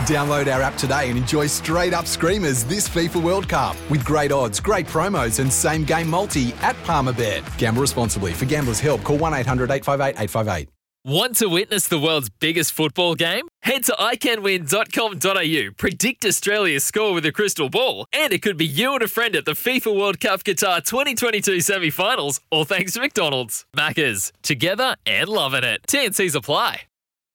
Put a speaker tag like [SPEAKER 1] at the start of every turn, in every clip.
[SPEAKER 1] Download our app today and enjoy straight up screamers this FIFA World Cup with great odds, great promos, and same game multi at Palmerbet. Gamble responsibly. For gamblers' help, call 1 800 858 858.
[SPEAKER 2] Want to witness the world's biggest football game? Head to iCanWin.com.au, predict Australia's score with a crystal ball, and it could be you and a friend at the FIFA World Cup Qatar 2022 semi finals, all thanks to McDonald's. Maccas, together and loving it. TNC's apply.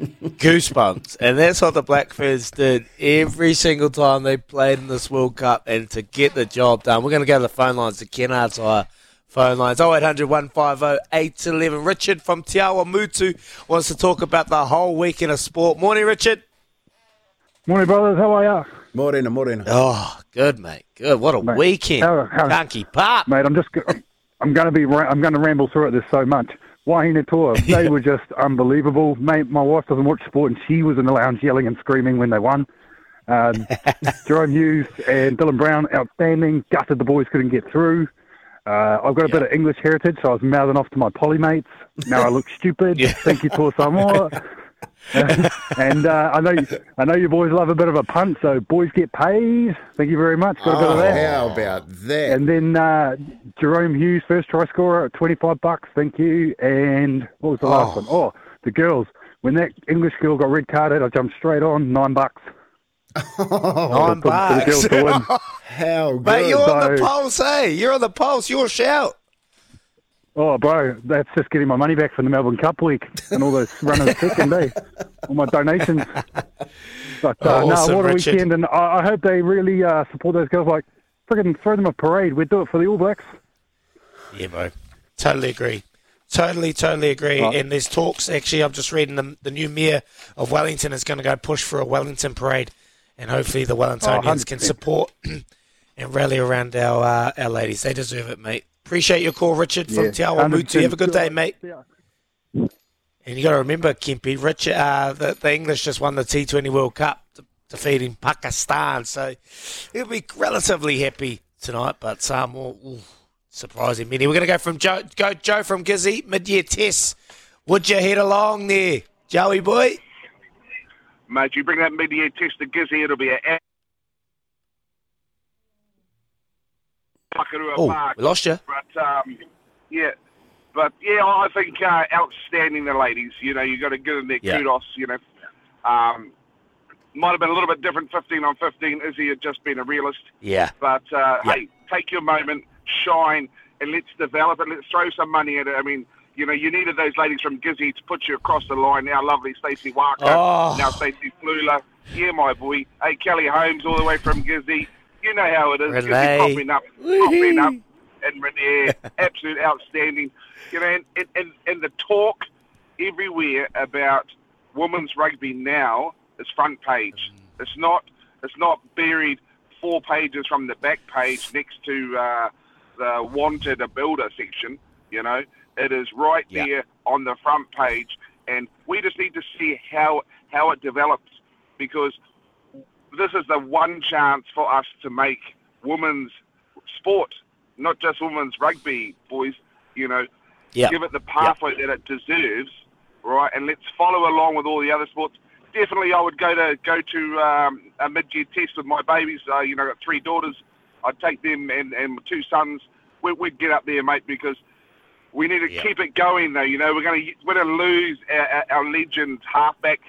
[SPEAKER 3] goosebumps. And that's what the Black Ferns did every single time they played in this World Cup and to get the job done. We're going to go to the phone lines, the Kennards Hire phone lines. 0800 150 811. Richard from Te Mutu wants to talk about the whole weekend of sport. Morning, Richard.
[SPEAKER 4] Morning, brothers. How are you?
[SPEAKER 5] Morena, morena.
[SPEAKER 3] Oh, good, mate. Good. What a
[SPEAKER 4] Mate,
[SPEAKER 3] weekend.
[SPEAKER 4] how- how-
[SPEAKER 3] Can't keep up.
[SPEAKER 4] Mate, I'm just, go- I'm going to be, I'm going to ramble through it. There's so much. Wahine Toa, they were just unbelievable. Mate, my wife doesn't watch sport, and she was in the lounge yelling and screaming when they won. Um, Jerome Hughes and Dylan Brown, outstanding. Gutted the boys couldn't get through. Uh, I've got a bit of English heritage, so I was mouthing off to my polymates. Now I look stupid.
[SPEAKER 3] Yeah.
[SPEAKER 4] Thank you, Toa Samoa. And uh, I know, I know you boys love a bit of a punt, so boys get paid. Thank you very much. Got a bit of
[SPEAKER 5] Oh,
[SPEAKER 4] that.
[SPEAKER 5] how about that?
[SPEAKER 4] And then uh, Jerome Hughes, first try scorer at 25 bucks. Thank you. And what was the last
[SPEAKER 5] Oh.
[SPEAKER 4] one? Oh, the girls. When that English girl got red carded, I jumped straight on nine bucks.
[SPEAKER 3] Nine
[SPEAKER 4] For the
[SPEAKER 3] bucks.
[SPEAKER 4] girls to win.
[SPEAKER 5] How good.
[SPEAKER 3] Mate, you're on the
[SPEAKER 4] So-
[SPEAKER 3] pulse, hey? You're on the pulse. Your shout.
[SPEAKER 4] Oh, bro, that's just getting my money back from the Melbourne Cup week and all those runners second day, all my donations. But uh,
[SPEAKER 3] Awesome,
[SPEAKER 4] no, what a
[SPEAKER 3] Richard.
[SPEAKER 4] weekend, and I, I hope they really uh, support those girls. Like, friggin' throw them a parade. We'd do it for the All Blacks.
[SPEAKER 3] Yeah, bro. Totally agree. Totally, totally agree.
[SPEAKER 4] Oh.
[SPEAKER 3] And there's talks, actually, I'm just reading the, the new mayor of Wellington is going to go push for a Wellington parade. And hopefully the Wellingtonians can support and rally around our uh, our ladies. They deserve it, mate. Appreciate your call, Richard from
[SPEAKER 4] Yeah,
[SPEAKER 3] Te
[SPEAKER 4] Awamutu.
[SPEAKER 3] Have a good day, mate.
[SPEAKER 4] Yeah.
[SPEAKER 3] And you got to remember, Kempi, Richard, uh, the, the English just won the T20 World Cup, de- defeating Pakistan. So he'll be relatively happy tonight, but Samoa, ooh, surprising many. We're going to go from Joe, go Joe from Gizzy, mid-year tests. Would you head along there, Joey boy?
[SPEAKER 6] Mate, you bring that mid-year test to Gizzy, it'll be a
[SPEAKER 3] Oh,
[SPEAKER 6] Park.
[SPEAKER 3] we lost you.
[SPEAKER 6] But um, yeah, but yeah, I think uh, outstanding the ladies. You know, you got to give them their
[SPEAKER 3] Yeah.
[SPEAKER 6] kudos. You know, um, might have been a little bit different 15 on 15. Izzy had just been a realist,
[SPEAKER 3] Yeah.
[SPEAKER 6] but uh,
[SPEAKER 3] Yeah.
[SPEAKER 6] hey, take your moment, shine, and let's develop it. Let's throw some money at it. I mean. You know, you needed those ladies from Gizzy to put you across the line. Now, lovely Stacey Waaka,
[SPEAKER 3] Oh.
[SPEAKER 6] now Stacey Fluhler. Yeah, my boy. Hey, Kelly Holmes, all the way from Gizzy. You know how it is.
[SPEAKER 3] Renee.
[SPEAKER 6] Popping up, popping up, and Renee, absolute outstanding. You know, and, and, and, the talk everywhere about women's rugby now is front page. It's not. It's not buried four pages from the back page next to uh, the wanted a builder section. You know, it is right
[SPEAKER 3] Yeah.
[SPEAKER 6] there on the front page, and we just need to see how how it develops because this is the one chance for us to make women's sport, not just women's rugby, boys. You know,
[SPEAKER 3] Yeah.
[SPEAKER 6] give it the pathway that it deserves, right? And let's follow along with all the other sports. Definitely, I would go to go to um, a mid-year test with my babies. Uh, you know, I've got three daughters. I'd take them and, and my two sons. We, we'd get up there, mate, because we need to keep it going. Though, you know, we're going to we're going to lose our, our, our legend halfback.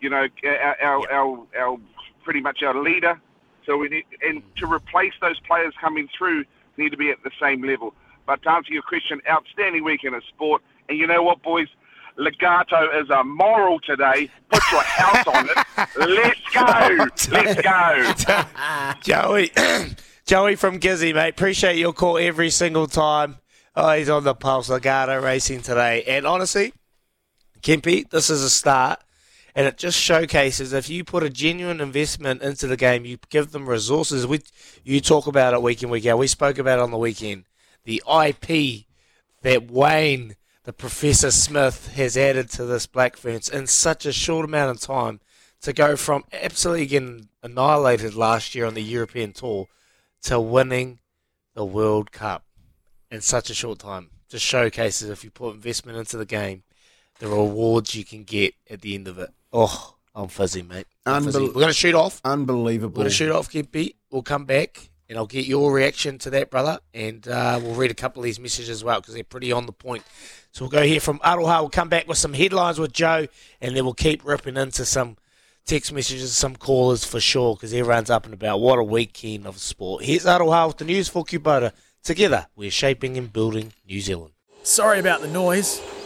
[SPEAKER 6] You know, our, our, our, our pretty much our leader. So we need and to replace those players coming through need to be at the same level. But to answer your question, outstanding weekend of sport. And you know what, boys? Legato is a moral today. Put your house on it. Let's go. Let's go.
[SPEAKER 3] Joey, Joey from Gizzy, mate. Appreciate your call every single time. Oh, he's on the pulse. Legato racing today, and honestly, Kempy, this is a start, and it just showcases if you put a genuine investment into the game, you give them resources. We, you talk about it week in week out. We spoke about it on the weekend. The IP that Wayne, the Professor Smith, has added to this Black Ferns in such a short amount of time to go from absolutely getting annihilated last year on the European tour to winning the World Cup in such a short time. Just showcases if you put investment into the game, the rewards you can get at the end of it. Oh, I'm fuzzy, mate. I'm fuzzy. We're going to shoot off.
[SPEAKER 5] Unbelievable.
[SPEAKER 3] We're going to shoot off, Kempy. We'll come back and I'll get your reaction to that, brother. And uh, we'll read a couple of these messages as well because they're pretty on the point. So we'll go here from Aroha. We'll come back with some headlines with Joe and then we'll keep ripping into some text messages, some callers for sure because everyone's up and about. What a weekend of sport. Here's Aroha with the news for Kubota. Together, we're shaping and building New Zealand.
[SPEAKER 7] Sorry about the noise.